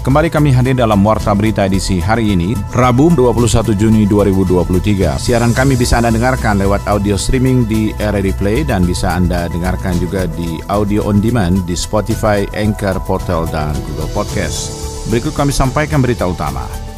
Kembali kami hadir dalam Warta Berita edisi hari ini, Rabu 21 Juni 2023. Siaran kami bisa Anda dengarkan lewat audio streaming di RRD Play dan bisa Anda dengarkan juga di audio on demand di Spotify, Anchor, Portal, dan Google Podcast. Berikut kami sampaikan berita utama.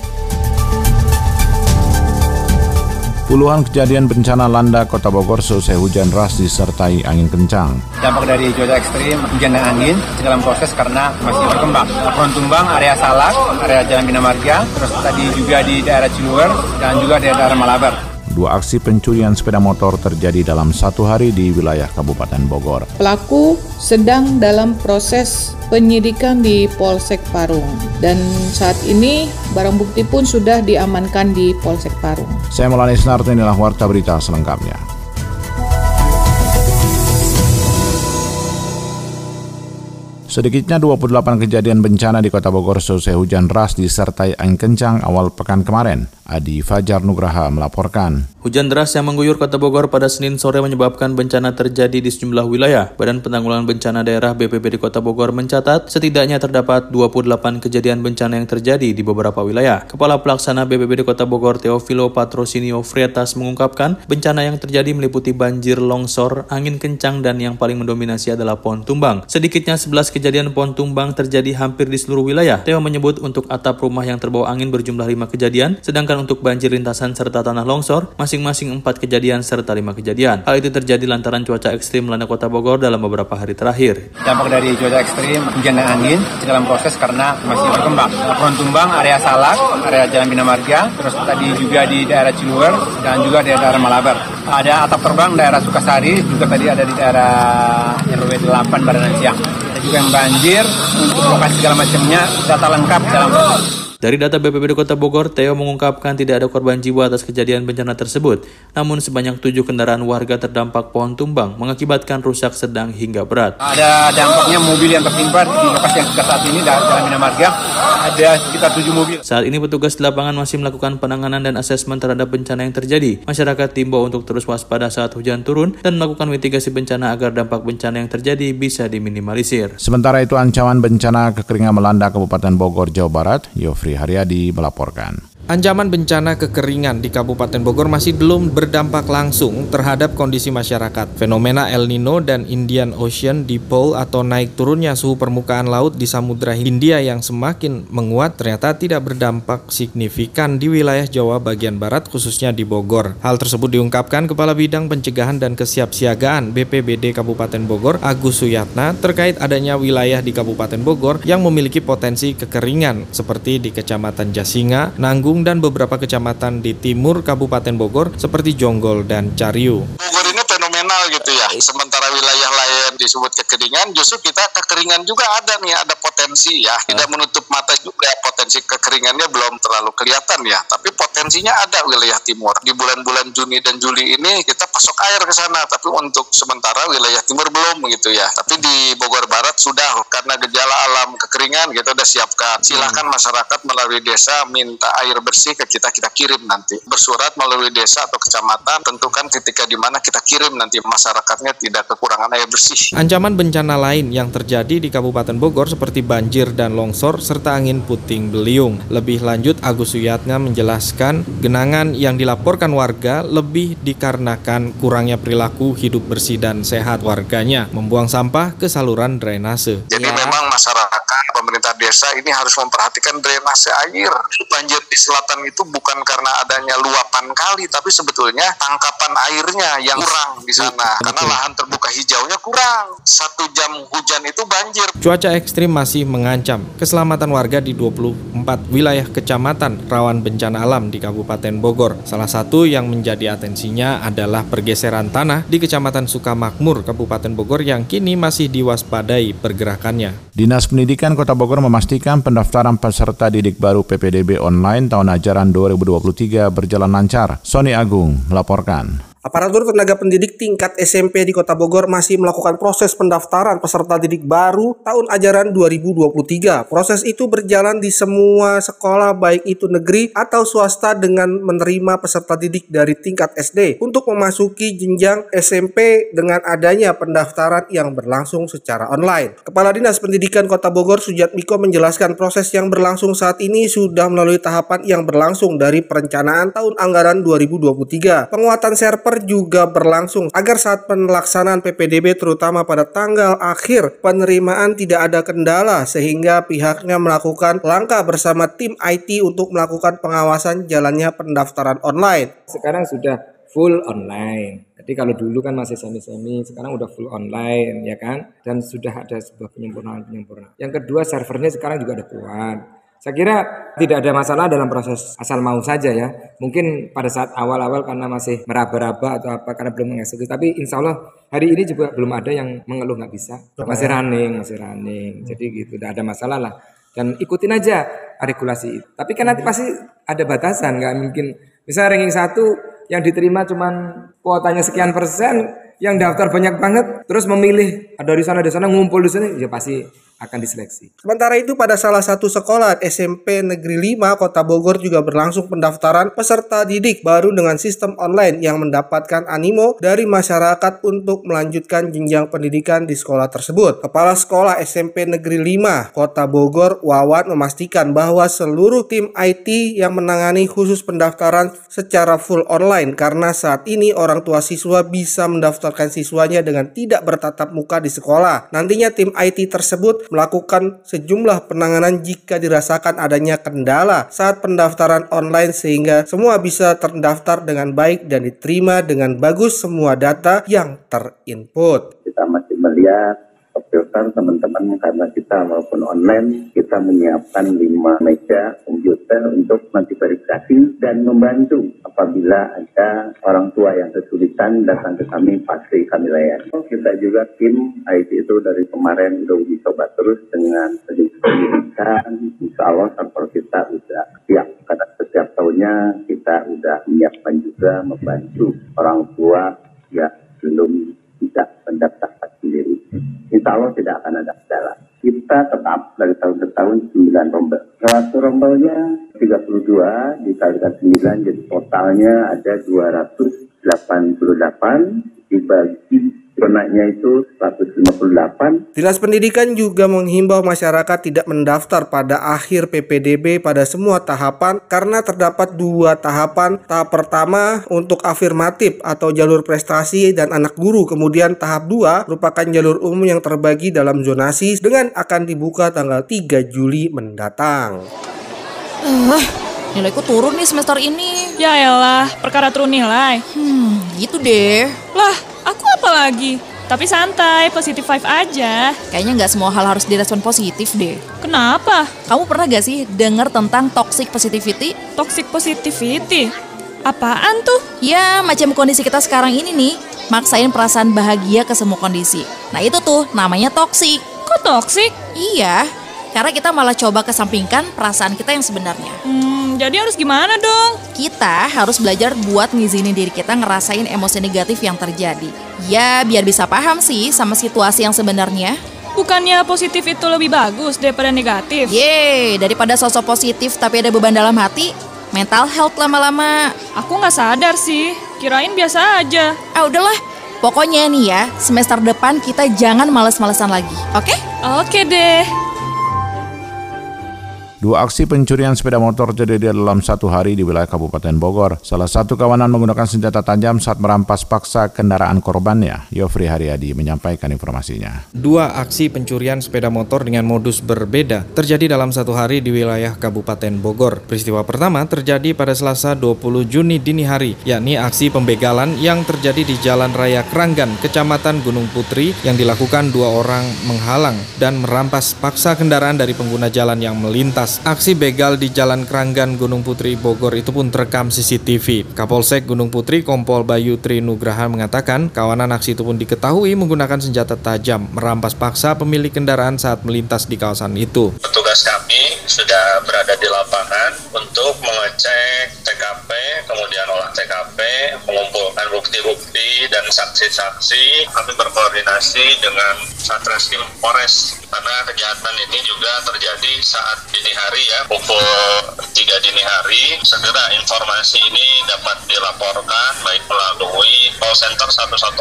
Puluhan kejadian bencana landa kota Bogor selesai hujan deras disertai angin kencang. Dampak dari cuaca ekstrim, hujan dan angin dalam proses karena masih berkembang. Pohon tumbang, area Salak, area Jalan Bina Marga, terus tadi juga di daerah Ciluwer dan juga di daerah Malabar. Dua aksi pencurian sepeda motor terjadi dalam satu hari di wilayah Kabupaten Bogor. Pelaku sedang dalam proses penyidikan di Polsek Parung dan saat ini barang bukti pun sudah diamankan di Polsek Parung. Saya Melani Snarto inilah warta berita selengkapnya. Sedikitnya 28 kejadian bencana di kota Bogor selesai hujan deras disertai angin kencang awal pekan kemarin. Adi Fajar Nugraha melaporkan. Hujan deras yang mengguyur kota Bogor pada Senin sore menyebabkan bencana terjadi di sejumlah wilayah. Badan Penanggulangan Bencana Daerah BPBD Kota Bogor mencatat setidaknya terdapat 28 kejadian bencana yang terjadi di beberapa wilayah. Kepala Pelaksana BPBD Kota Bogor Teofilo Patrosinio Frietas mengungkapkan bencana yang terjadi meliputi banjir, longsor, angin kencang, dan yang paling mendominasi adalah pohon tumbang. Sedikitnya 11 kejadian pohon tumbang terjadi hampir di seluruh wilayah. Teo menyebut untuk atap rumah yang terbawa angin berjumlah 5 kejadian, sedangkan untuk banjir lintasan serta tanah longsor, masing-masing 4 kejadian serta 5 kejadian. Hal itu terjadi lantaran cuaca ekstrim melanda kota Bogor dalam beberapa hari terakhir. Dampak dari cuaca ekstrim, hujan dan angin dalam proses karena masih berkembang. Pohon tumbang, area Salak, area Jalan Bina Marga, terus tadi juga di daerah Ciluwer, dan juga di daerah Malabar. Ada atap terbang daerah Sukasari, juga tadi ada di daerah RW 8 Baranang Siang juga yang banjir untuk lokasi segala macamnya data lengkap dalam dari data BPBD Kota Bogor, Theo mengungkapkan tidak ada korban jiwa atas kejadian bencana tersebut. Namun sebanyak tujuh kendaraan warga terdampak pohon tumbang mengakibatkan rusak sedang hingga berat. Ada dampaknya mobil yang tertimpa di lokasi yang saat ini dalam Bina Marga. Ada sekitar tujuh mobil. Saat ini petugas di lapangan masih melakukan penanganan dan asesmen terhadap bencana yang terjadi. Masyarakat timbau untuk terus waspada saat hujan turun dan melakukan mitigasi bencana agar dampak bencana yang terjadi bisa diminimalisir. Sementara itu ancaman bencana kekeringan melanda Kabupaten Bogor, Jawa Barat, Yofri Haryadi melaporkan. Ancaman bencana kekeringan di Kabupaten Bogor masih belum berdampak langsung terhadap kondisi masyarakat. Fenomena El Nino dan Indian Ocean Dipole atau naik turunnya suhu permukaan laut di Samudra Hindia yang semakin menguat ternyata tidak berdampak signifikan di wilayah Jawa bagian barat khususnya di Bogor. Hal tersebut diungkapkan Kepala Bidang Pencegahan dan Kesiapsiagaan BPBD Kabupaten Bogor Agus Suyatna terkait adanya wilayah di Kabupaten Bogor yang memiliki potensi kekeringan seperti di Kecamatan Jasinga, Nanggung, Agung dan beberapa kecamatan di timur Kabupaten Bogor seperti Jonggol dan Cariu. Bogor ini fenomenal gitu ya. Sementara wilayah lain disebut kekeringan, justru kita kekeringan juga ada nih, ada potensi ya. Tidak menutup mata juga potensi kekeringannya belum terlalu kelihatan ya. Tapi potensinya ada wilayah timur. Di bulan-bulan Juni dan Juli ini kita pasok air ke sana, tapi untuk sementara wilayah timur belum gitu ya. Tapi di Bogor Barat sudah karena gejala alam kekeringan kita udah siapkan. Silahkan masyarakat melalui desa minta air bersih ke kita kita kirim nanti bersurat melalui desa atau kecamatan tentukan titik di mana kita kirim nanti masyarakatnya tidak kekurangan air bersih. Ancaman bencana lain yang terjadi di Kabupaten Bogor seperti banjir dan longsor serta angin puting beliung. Lebih lanjut Agus Suyatna menjelaskan genangan yang dilaporkan warga lebih dikarenakan kurangnya perilaku hidup bersih dan sehat warganya membuang sampah ke saluran drainase. Jadi ya. memang masyarakat pemerintah desa ini harus memperhatikan drainase air. Banjir di selatan itu bukan karena adanya luapan kali, tapi sebetulnya tangkapan airnya yang kurang di sana. Karena lahan terbuka hijaunya kurang. Satu jam hujan itu banjir. Cuaca ekstrim masih mengancam keselamatan warga di 24 wilayah kecamatan rawan bencana alam di Kabupaten Bogor. Salah satu yang menjadi atensinya adalah pergeseran tanah di Kecamatan Sukamakmur, Kabupaten Bogor yang kini masih diwaspadai pergerakannya. Dinas Pendidikan Kota Bogor memastikan pendaftaran peserta didik baru PPDB online tahun ajaran 2023 berjalan lancar. Sony Agung melaporkan. Aparatur tenaga pendidik tingkat SMP di Kota Bogor masih melakukan proses pendaftaran peserta didik baru tahun ajaran 2023. Proses itu berjalan di semua sekolah baik itu negeri atau swasta dengan menerima peserta didik dari tingkat SD untuk memasuki jenjang SMP dengan adanya pendaftaran yang berlangsung secara online. Kepala Dinas Pendidikan Kota Bogor Sujatmiko menjelaskan proses yang berlangsung saat ini sudah melalui tahapan yang berlangsung dari perencanaan tahun anggaran 2023. Penguatan server juga berlangsung agar saat pelaksanaan PPDB terutama pada tanggal akhir penerimaan tidak ada kendala sehingga pihaknya melakukan langkah bersama tim IT untuk melakukan pengawasan jalannya pendaftaran online. Sekarang sudah full online. Jadi kalau dulu kan masih semi-semi, sekarang udah full online ya kan, dan sudah ada sebuah penyempurnaan-penyempurnaan. Yang kedua servernya sekarang juga ada kuat. Saya kira tidak ada masalah dalam proses asal mau saja ya. Mungkin pada saat awal-awal karena masih meraba-raba atau apa karena belum mengeksekusi. Tapi insya Allah hari ini juga belum ada yang mengeluh nggak bisa. Masih running, masih running. Jadi gitu, tidak ada masalah lah. Dan ikutin aja regulasi itu. Tapi kan nanti pasti ada batasan, nggak mungkin. Misalnya ranking satu yang diterima cuman kuotanya sekian persen, yang daftar banyak banget, terus memilih ada di sana di sana ngumpul di sana, ya pasti akan diseleksi. Sementara itu pada salah satu sekolah SMP Negeri 5 Kota Bogor juga berlangsung pendaftaran peserta didik baru dengan sistem online yang mendapatkan animo dari masyarakat untuk melanjutkan jenjang pendidikan di sekolah tersebut. Kepala Sekolah SMP Negeri 5 Kota Bogor Wawan memastikan bahwa seluruh tim IT yang menangani khusus pendaftaran secara full online karena saat ini orang tua siswa bisa mendaftarkan siswanya dengan tidak bertatap muka di sekolah. Nantinya tim IT tersebut melakukan sejumlah penanganan jika dirasakan adanya kendala saat pendaftaran online sehingga semua bisa terdaftar dengan baik dan diterima dengan bagus semua data yang terinput. Kita masih melihat filter teman-teman karena kita walaupun online kita menyiapkan lima meja komputer untuk nanti verifikasi dan membantu apabila ada orang tua yang kesulitan datang ke kami pasti kami layani. Kita juga tim IT itu dari kemarin udah uji coba terus dengan pendidikan insya Allah kantor kita sudah siap karena setiap tahunnya kita sudah menyiapkan juga membantu orang tua ya belum. Insya Allah tidak akan ada kendala. Kita tetap dari tahun ke tahun 9 rombel. Satu rombelnya 32 dikalikan 9 jadi totalnya ada 288 dibagi zonanya itu 158. Dinas Pendidikan juga menghimbau masyarakat tidak mendaftar pada akhir PPDB pada semua tahapan karena terdapat dua tahapan. Tahap pertama untuk afirmatif atau jalur prestasi dan anak guru. Kemudian tahap dua merupakan jalur umum yang terbagi dalam zonasi dengan akan dibuka tanggal 3 Juli mendatang. Uh, nilaiku turun nih semester ini. Ya elah, perkara turun nilai. Hmm, gitu deh. Lah, aku apa lagi? Tapi santai, positif five aja. Kayaknya nggak semua hal harus direspon positif deh. Kenapa? Kamu pernah gak sih denger tentang toxic positivity? Toxic positivity? Apaan tuh? Ya, macam kondisi kita sekarang ini nih. Maksain perasaan bahagia ke semua kondisi. Nah itu tuh namanya toxic. Kok toxic? Iya, karena kita malah coba kesampingkan perasaan kita yang sebenarnya. Hmm, jadi harus gimana dong? Kita harus belajar buat ngizinin diri kita ngerasain emosi negatif yang terjadi. Ya, biar bisa paham sih sama situasi yang sebenarnya. Bukannya positif itu lebih bagus daripada negatif? Yeay, daripada sosok positif tapi ada beban dalam hati, mental health lama-lama. Aku nggak sadar sih, kirain biasa aja. Ah udahlah, pokoknya nih ya, semester depan kita jangan males-malesan lagi, oke? Okay? Oke deh. Dua aksi pencurian sepeda motor terjadi dalam satu hari di wilayah Kabupaten Bogor. Salah satu kawanan menggunakan senjata tajam saat merampas paksa kendaraan korbannya. Yofri Haryadi menyampaikan informasinya. Dua aksi pencurian sepeda motor dengan modus berbeda terjadi dalam satu hari di wilayah Kabupaten Bogor. Peristiwa pertama terjadi pada Selasa 20 Juni dini hari, yakni aksi pembegalan yang terjadi di Jalan Raya Keranggan, Kecamatan Gunung Putri yang dilakukan dua orang menghalang dan merampas paksa kendaraan dari pengguna jalan yang melintas Aksi begal di Jalan Keranggan Gunung Putri Bogor itu pun terekam CCTV. Kapolsek Gunung Putri Kompol Bayu Tri Nugraha mengatakan kawanan aksi itu pun diketahui menggunakan senjata tajam merampas paksa pemilik kendaraan saat melintas di kawasan itu. Petugas sudah berada di lapangan untuk mengecek TKP, kemudian olah TKP, mengumpulkan bukti-bukti dan saksi-saksi. Kami berkoordinasi dengan Satreskrim Polres karena kejahatan ini juga terjadi saat dini hari ya, pukul 3 dini hari. Segera informasi ini dapat dilaporkan baik melalui call center 110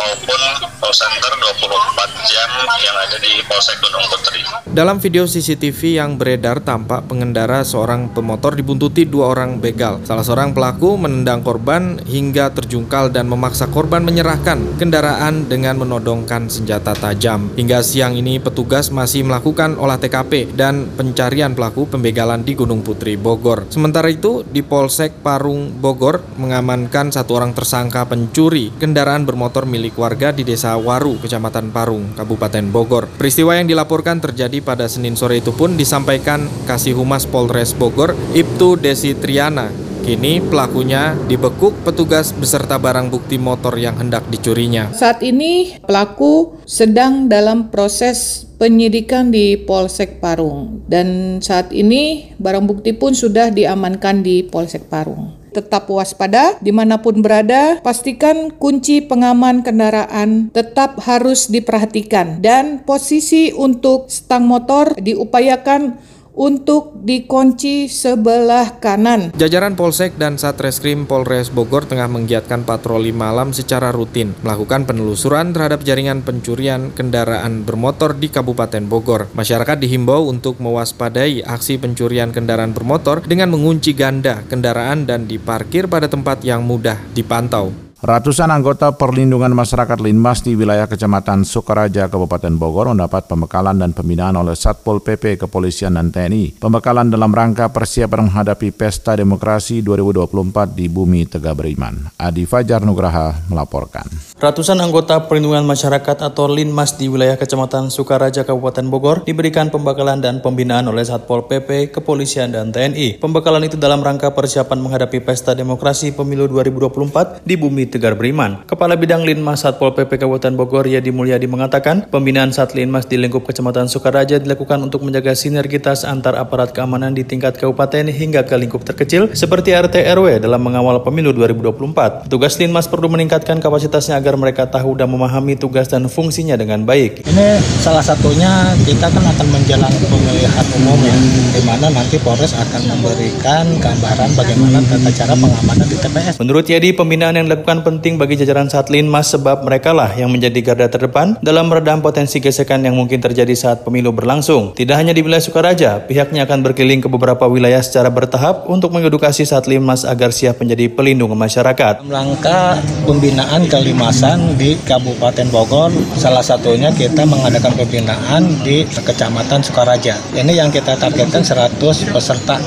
maupun call center 24 jam yang ada di Polsek Gunung Putri. Dalam video CCTV yang beredar tampak pengendara seorang pemotor dibuntuti dua orang begal. Salah seorang pelaku menendang korban hingga terjungkal dan memaksa korban menyerahkan kendaraan dengan menodongkan senjata tajam. Hingga siang ini petugas masih melakukan olah TKP dan pencarian pelaku pembegalan di Gunung Putri, Bogor. Sementara itu di Polsek Parung, Bogor mengamankan satu orang tersangka pencuri kendaraan bermotor milik warga di Desa Waru, Kecamatan Parung, Kabupaten Bogor. Peristiwa yang dilaporkan terjadi pada Senin sore itu pun disampaikan Kasih Humas Polres Bogor, Ibtu Desi Triana. Kini pelakunya dibekuk petugas beserta barang bukti motor yang hendak dicurinya. Saat ini pelaku sedang dalam proses penyidikan di Polsek Parung dan saat ini barang bukti pun sudah diamankan di Polsek Parung tetap waspada di mana pun berada, pastikan kunci pengaman kendaraan tetap harus diperhatikan. Dan posisi untuk stang motor diupayakan untuk dikunci sebelah kanan. Jajaran Polsek dan Satreskrim Polres Bogor tengah menggiatkan patroli malam secara rutin, melakukan penelusuran terhadap jaringan pencurian kendaraan bermotor di Kabupaten Bogor. Masyarakat dihimbau untuk mewaspadai aksi pencurian kendaraan bermotor dengan mengunci ganda kendaraan dan diparkir pada tempat yang mudah dipantau. Ratusan anggota perlindungan masyarakat Linmas di wilayah Kecamatan Sukaraja, Kabupaten Bogor mendapat pembekalan dan pembinaan oleh Satpol PP, Kepolisian, dan TNI. Pembekalan dalam rangka persiapan menghadapi Pesta Demokrasi 2024 di Bumi Tegak Beriman. Adi Fajar Nugraha melaporkan. Ratusan anggota perlindungan masyarakat atau Linmas di wilayah Kecamatan Sukaraja, Kabupaten Bogor diberikan pembekalan dan pembinaan oleh Satpol PP, Kepolisian, dan TNI. Pembekalan itu dalam rangka persiapan menghadapi Pesta Demokrasi Pemilu 2024 di Bumi Tegar Beriman. Kepala Bidang Linmas Satpol PP Kabupaten Bogor Yadi Mulyadi mengatakan, pembinaan Sat Linmas di lingkup Kecamatan Sukaraja dilakukan untuk menjaga sinergitas antar aparat keamanan di tingkat kabupaten hingga ke lingkup terkecil seperti RT RW dalam mengawal pemilu 2024. Tugas Linmas perlu meningkatkan kapasitasnya agar mereka tahu dan memahami tugas dan fungsinya dengan baik. Ini salah satunya kita kan akan menjalankan pemilihan umum ya, di mana nanti Polres akan memberikan gambaran bagaimana tata cara pengamanan di TPS. Menurut Yadi, pembinaan yang dilakukan penting bagi jajaran Satlinmas sebab mereka lah yang menjadi garda terdepan dalam meredam potensi gesekan yang mungkin terjadi saat pemilu berlangsung. Tidak hanya di wilayah Sukaraja, pihaknya akan berkeliling ke beberapa wilayah secara bertahap untuk mengedukasi Satlinmas agar siap menjadi pelindung masyarakat. Langkah pembinaan kelimasan di Kabupaten Bogor, salah satunya kita mengadakan pembinaan di Kecamatan Sukaraja. Ini yang kita targetkan 100 peserta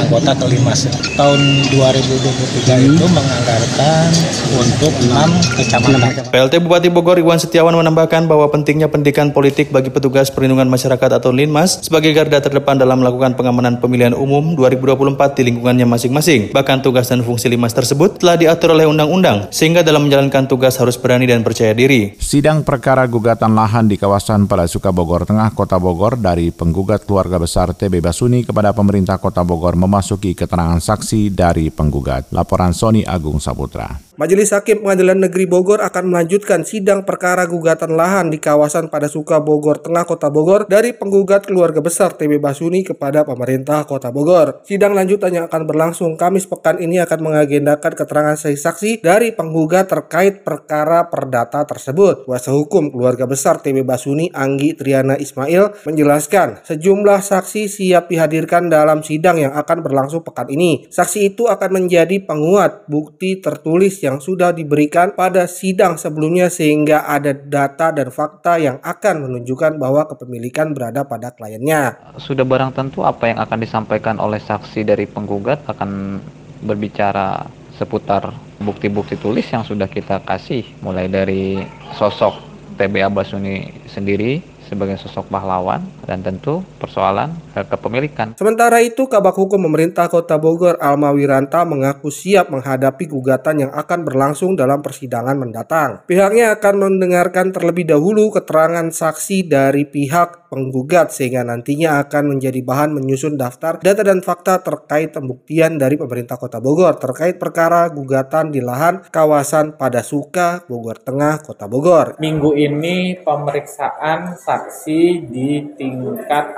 anggota kelimas. Tahun 2023 itu menganggarkan untuk enam kecamatan. PLT Bupati Bogor Iwan Setiawan menambahkan bahwa pentingnya pendidikan politik bagi petugas perlindungan masyarakat atau Linmas sebagai garda terdepan dalam melakukan pengamanan pemilihan umum 2024 di lingkungannya masing-masing. Bahkan tugas dan fungsi Linmas tersebut telah diatur oleh undang-undang sehingga dalam menjalankan tugas harus berani dan percaya diri. Sidang perkara gugatan lahan di kawasan Palasuka Bogor Tengah Kota Bogor dari penggugat keluarga besar TB Basuni kepada pemerintah Kota Bogor memasuki keterangan saksi dari penggugat. Laporan Sony Agung Saputra. Majelis Hakim Pengadilan Negeri Bogor akan melanjutkan sidang perkara gugatan lahan di kawasan Padasuka Bogor Tengah Kota Bogor dari penggugat keluarga besar TB Basuni kepada pemerintah Kota Bogor. Sidang lanjutan yang akan berlangsung Kamis pekan ini akan mengagendakan keterangan saksi dari penggugat terkait perkara perdata tersebut. Kuasa hukum keluarga besar TB Basuni Anggi Triana Ismail menjelaskan sejumlah saksi siap dihadirkan dalam sidang yang akan berlangsung pekan ini. Saksi itu akan menjadi penguat bukti tertulis yang sudah diberikan pada sidang sebelumnya sehingga ada data dan fakta yang akan menunjukkan bahwa kepemilikan berada pada kliennya. Sudah barang tentu apa yang akan disampaikan oleh saksi dari penggugat akan berbicara seputar bukti-bukti tulis yang sudah kita kasih mulai dari sosok TBA Basuni sendiri sebagai sosok pahlawan dan tentu persoalan kepemilikan. Sementara itu, Kabak Hukum Pemerintah Kota Bogor Alma Wiranta mengaku siap menghadapi gugatan yang akan berlangsung dalam persidangan mendatang. Pihaknya akan mendengarkan terlebih dahulu keterangan saksi dari pihak penggugat sehingga nantinya akan menjadi bahan menyusun daftar data dan fakta terkait pembuktian dari pemerintah Kota Bogor terkait perkara gugatan di lahan kawasan Padasuka, Bogor Tengah, Kota Bogor. Minggu ini pemeriksaan saksi di tingkat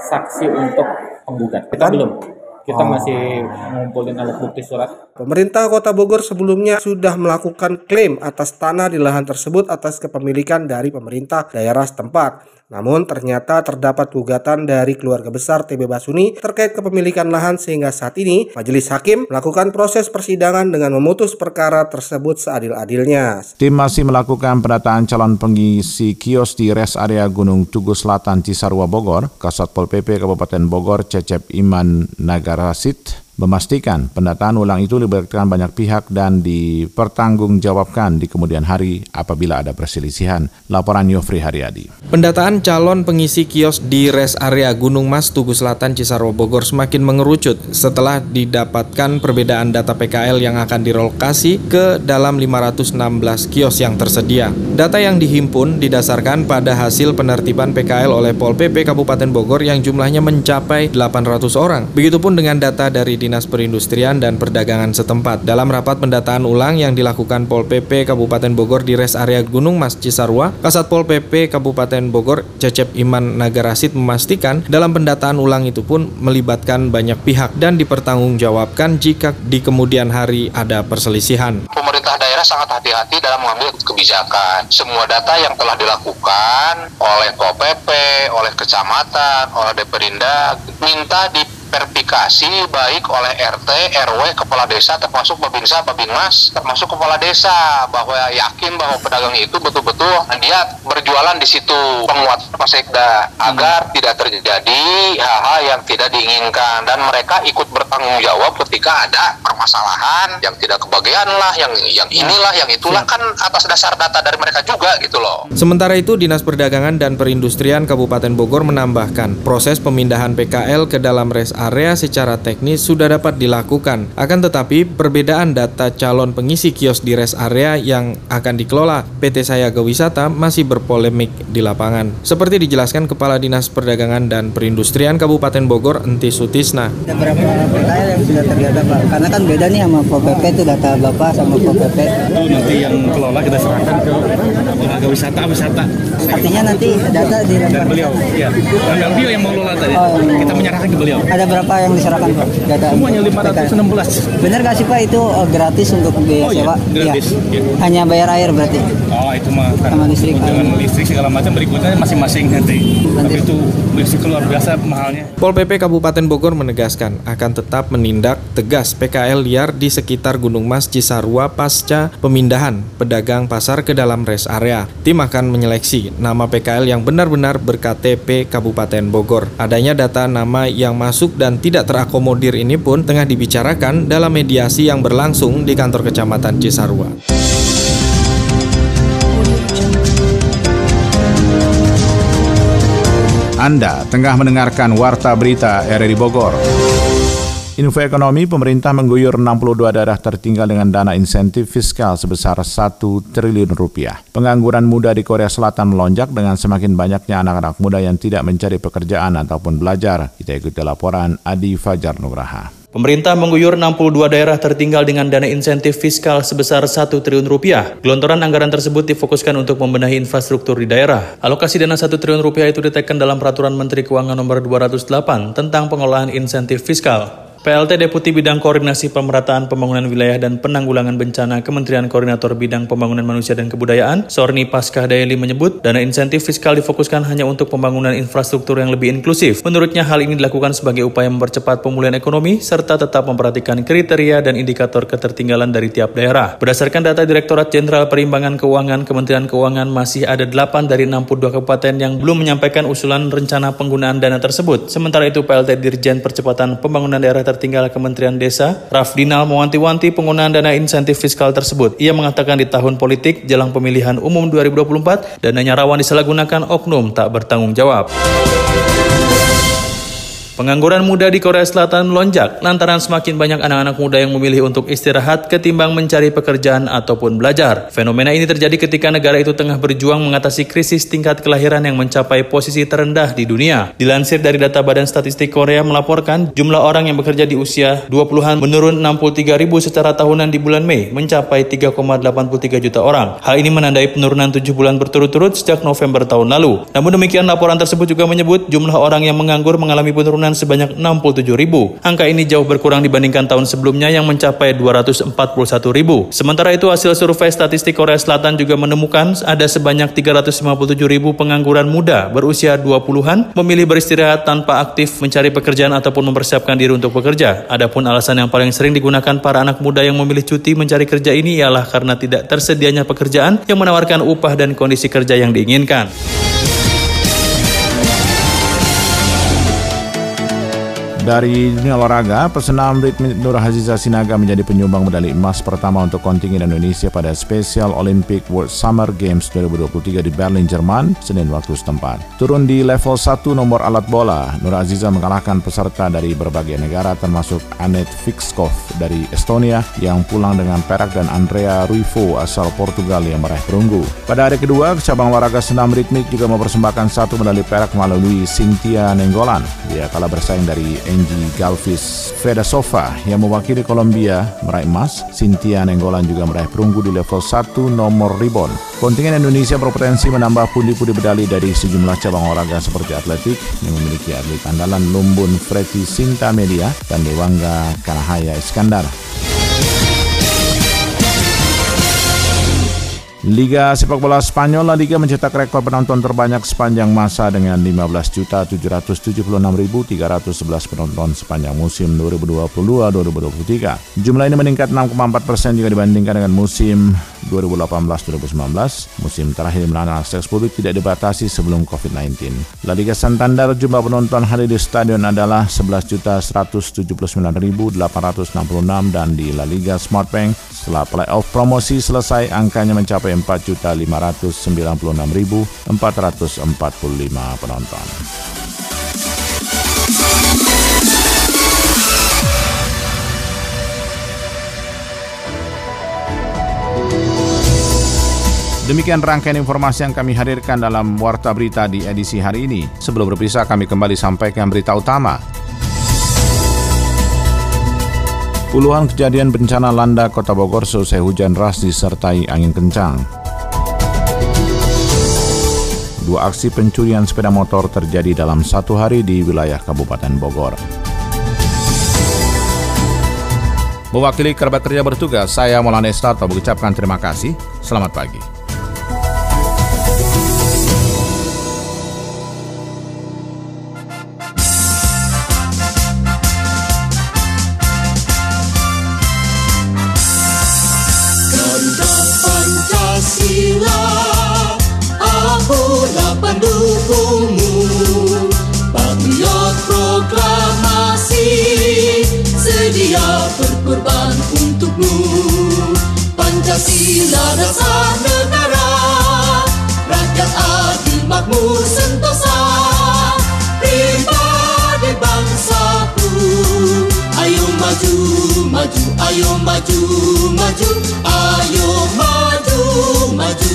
saksi untuk penggugat. Kita belum kita oh. masih ngumpulin alat bukti surat. Pemerintah Kota Bogor sebelumnya sudah melakukan klaim atas tanah di lahan tersebut atas kepemilikan dari pemerintah daerah setempat. Namun ternyata terdapat gugatan dari keluarga besar TB Basuni terkait kepemilikan lahan sehingga saat ini majelis hakim melakukan proses persidangan dengan memutus perkara tersebut seadil-adilnya. Tim masih melakukan pendataan calon pengisi kios di res area Gunung Tugu Selatan Cisarua Bogor. Kasat Pol PP Kabupaten Bogor Cecep Iman Parasit. Memastikan pendataan ulang itu melibatkan banyak pihak dan dipertanggungjawabkan di kemudian hari apabila ada perselisihan. Laporan Yofri Haryadi. Pendataan calon pengisi kios di res area Gunung Mas Tugu Selatan Cisarua Bogor semakin mengerucut setelah didapatkan perbedaan data PKL yang akan direlokasi ke dalam 516 kios yang tersedia. Data yang dihimpun didasarkan pada hasil penertiban PKL oleh Pol PP Kabupaten Bogor yang jumlahnya mencapai 800 orang. Begitupun dengan data dari Dinas Perindustrian dan Perdagangan setempat. Dalam rapat pendataan ulang yang dilakukan Pol PP Kabupaten Bogor di res area Gunung Mas Cisarua, Kasat Pol PP Kabupaten Bogor Cecep Iman Nagarasit memastikan dalam pendataan ulang itu pun melibatkan banyak pihak dan dipertanggungjawabkan jika di kemudian hari ada perselisihan. Pemerintah daerah sangat hati-hati dalam mengambil kebijakan. Semua data yang telah dilakukan oleh Pol PP, oleh kecamatan, oleh Deperinda minta di verifikasi baik oleh RT, RW, kepala desa termasuk Babinsa, Babinmas, termasuk kepala desa bahwa yakin bahwa pedagang itu betul-betul dia berjualan di situ penguat Pasekda agar hmm. tidak terjadi hal-hal yang tidak diinginkan dan mereka ikut bertanggung jawab ketika ada permasalahan yang tidak kebagian lah, yang yang ya. inilah, yang itulah kan atas dasar data dari mereka juga gitu loh. Sementara itu Dinas Perdagangan dan Perindustrian Kabupaten Bogor menambahkan proses pemindahan PKL ke dalam res area secara teknis sudah dapat dilakukan. Akan tetapi, perbedaan data calon pengisi kios di rest area yang akan dikelola PT Sayaga Wisata masih berpolemik di lapangan. Seperti dijelaskan Kepala Dinas Perdagangan dan Perindustrian Kabupaten Bogor, Enti Sutisna. Ada berapa PKL yang sudah terdata Pak? Karena kan beda nih sama POPP itu data Bapak sama POPP. Itu nanti yang kelola kita serahkan ke lembaga wisata wisata. Artinya nanti data di dan beliau, ya. Dan beliau yang mengelola tadi. Oh, kita menyerahkan ke beliau. Ada berapa yang diserahkan Pak? Data Semuanya 516. Benar nggak sih Pak itu uh, gratis untuk biaya oh, iya, sewa? Gratis. Ya. Ya. Hanya bayar air berarti? Oh itu mah kan sama listrik. Dengan listrik segala macam berikutnya masing-masing nanti. Tapi itu listrik luar biasa mahalnya. Pol PP Kabupaten Bogor menegaskan akan tetap menindak tegas PKL liar di sekitar Gunung Mas Cisarua pasca pemindahan pedagang pasar ke dalam rest area. Tim akan menyeleksi nama PKL yang benar-benar berKTP Kabupaten Bogor. Adanya data nama yang masuk dan tidak terakomodir ini pun tengah dibicarakan dalam mediasi yang berlangsung di kantor Kecamatan Cisarua. Anda tengah mendengarkan Warta Berita RRI Bogor. Info ekonomi, pemerintah mengguyur 62 daerah tertinggal dengan dana insentif fiskal sebesar 1 triliun rupiah. Pengangguran muda di Korea Selatan melonjak dengan semakin banyaknya anak-anak muda yang tidak mencari pekerjaan ataupun belajar. Kita ikuti laporan Adi Fajar Nugraha. Pemerintah mengguyur 62 daerah tertinggal dengan dana insentif fiskal sebesar 1 triliun rupiah. Gelontoran anggaran tersebut difokuskan untuk membenahi infrastruktur di daerah. Alokasi dana 1 triliun rupiah itu ditekan dalam Peraturan Menteri Keuangan Nomor 208 tentang pengelolaan insentif fiskal. PLT Deputi Bidang Koordinasi Pemerataan Pembangunan Wilayah dan Penanggulangan Bencana Kementerian Koordinator Bidang Pembangunan Manusia dan Kebudayaan, Sorni Paskah Dayali menyebut, dana insentif fiskal difokuskan hanya untuk pembangunan infrastruktur yang lebih inklusif. Menurutnya hal ini dilakukan sebagai upaya mempercepat pemulihan ekonomi serta tetap memperhatikan kriteria dan indikator ketertinggalan dari tiap daerah. Berdasarkan data Direktorat Jenderal Perimbangan Keuangan Kementerian Keuangan masih ada 8 dari 62 kabupaten yang belum menyampaikan usulan rencana penggunaan dana tersebut. Sementara itu PLT Dirjen Percepatan Pembangunan Daerah tertinggal Kementerian Desa, Rafdinal mewanti-wanti penggunaan dana insentif fiskal tersebut. Ia mengatakan di tahun politik jelang pemilihan umum 2024, dananya rawan disalahgunakan oknum tak bertanggung jawab. Pengangguran muda di Korea Selatan melonjak lantaran semakin banyak anak-anak muda yang memilih untuk istirahat ketimbang mencari pekerjaan ataupun belajar. Fenomena ini terjadi ketika negara itu tengah berjuang mengatasi krisis tingkat kelahiran yang mencapai posisi terendah di dunia. Dilansir dari data Badan Statistik Korea melaporkan jumlah orang yang bekerja di usia 20-an menurun 63 ribu secara tahunan di bulan Mei mencapai 3,83 juta orang. Hal ini menandai penurunan 7 bulan berturut-turut sejak November tahun lalu. Namun demikian laporan tersebut juga menyebut jumlah orang yang menganggur mengalami penurunan penurunan sebanyak 67 ribu. Angka ini jauh berkurang dibandingkan tahun sebelumnya yang mencapai 241 ribu. Sementara itu hasil survei statistik Korea Selatan juga menemukan ada sebanyak 357 ribu pengangguran muda berusia 20-an memilih beristirahat tanpa aktif mencari pekerjaan ataupun mempersiapkan diri untuk bekerja. Adapun alasan yang paling sering digunakan para anak muda yang memilih cuti mencari kerja ini ialah karena tidak tersedianya pekerjaan yang menawarkan upah dan kondisi kerja yang diinginkan. Dari dunia olahraga, pesenam ritme Nur Haziza Sinaga menjadi penyumbang medali emas pertama untuk kontingen Indonesia pada Special Olympic World Summer Games 2023 di Berlin, Jerman, Senin waktu setempat. Turun di level 1 nomor alat bola, Nur Aziza mengalahkan peserta dari berbagai negara termasuk Anet Fixkov dari Estonia yang pulang dengan perak dan Andrea Ruifo asal Portugal yang meraih perunggu. Pada hari kedua, cabang olahraga senam ritmik juga mempersembahkan satu medali perak melalui Cynthia Nenggolan. Dia kalah bersaing dari Angie Galvis Fedasova yang mewakili Kolombia meraih emas. Cynthia Nenggolan juga meraih perunggu di level 1 nomor ribon. Kontingen Indonesia berpotensi menambah pundi-pundi medali dari sejumlah cabang olahraga seperti atletik yang memiliki atlet andalan Lumbun Freti Sinta Media dan Dewangga Kanahaya Iskandar. Liga sepak bola Spanyol La Liga mencetak rekor penonton terbanyak sepanjang masa dengan 15.776.311 penonton sepanjang musim 2022-2023. Jumlah ini meningkat 6,4 persen jika dibandingkan dengan musim 2018-2019. Musim terakhir menahan akses publik tidak dibatasi sebelum COVID-19. La Liga Santander jumlah penonton hadir di stadion adalah 11.179.866 dan di La Liga Smartbank setelah playoff promosi selesai angkanya mencapai 4.596.445 penonton. Demikian rangkaian informasi yang kami hadirkan dalam Warta Berita di edisi hari ini. Sebelum berpisah, kami kembali sampaikan berita utama. Puluhan kejadian bencana landa kota Bogor selesai hujan ras disertai angin kencang. Dua aksi pencurian sepeda motor terjadi dalam satu hari di wilayah Kabupaten Bogor. Mewakili kerabat kerja bertugas, saya Maulana Estarto mengucapkan terima kasih. Selamat pagi. Pancasila dasar negara Rakyat adil makmur sentosa. Pribadi bangsaku. Ayo maju, maju, ayo maju, maju Ayo maju, maju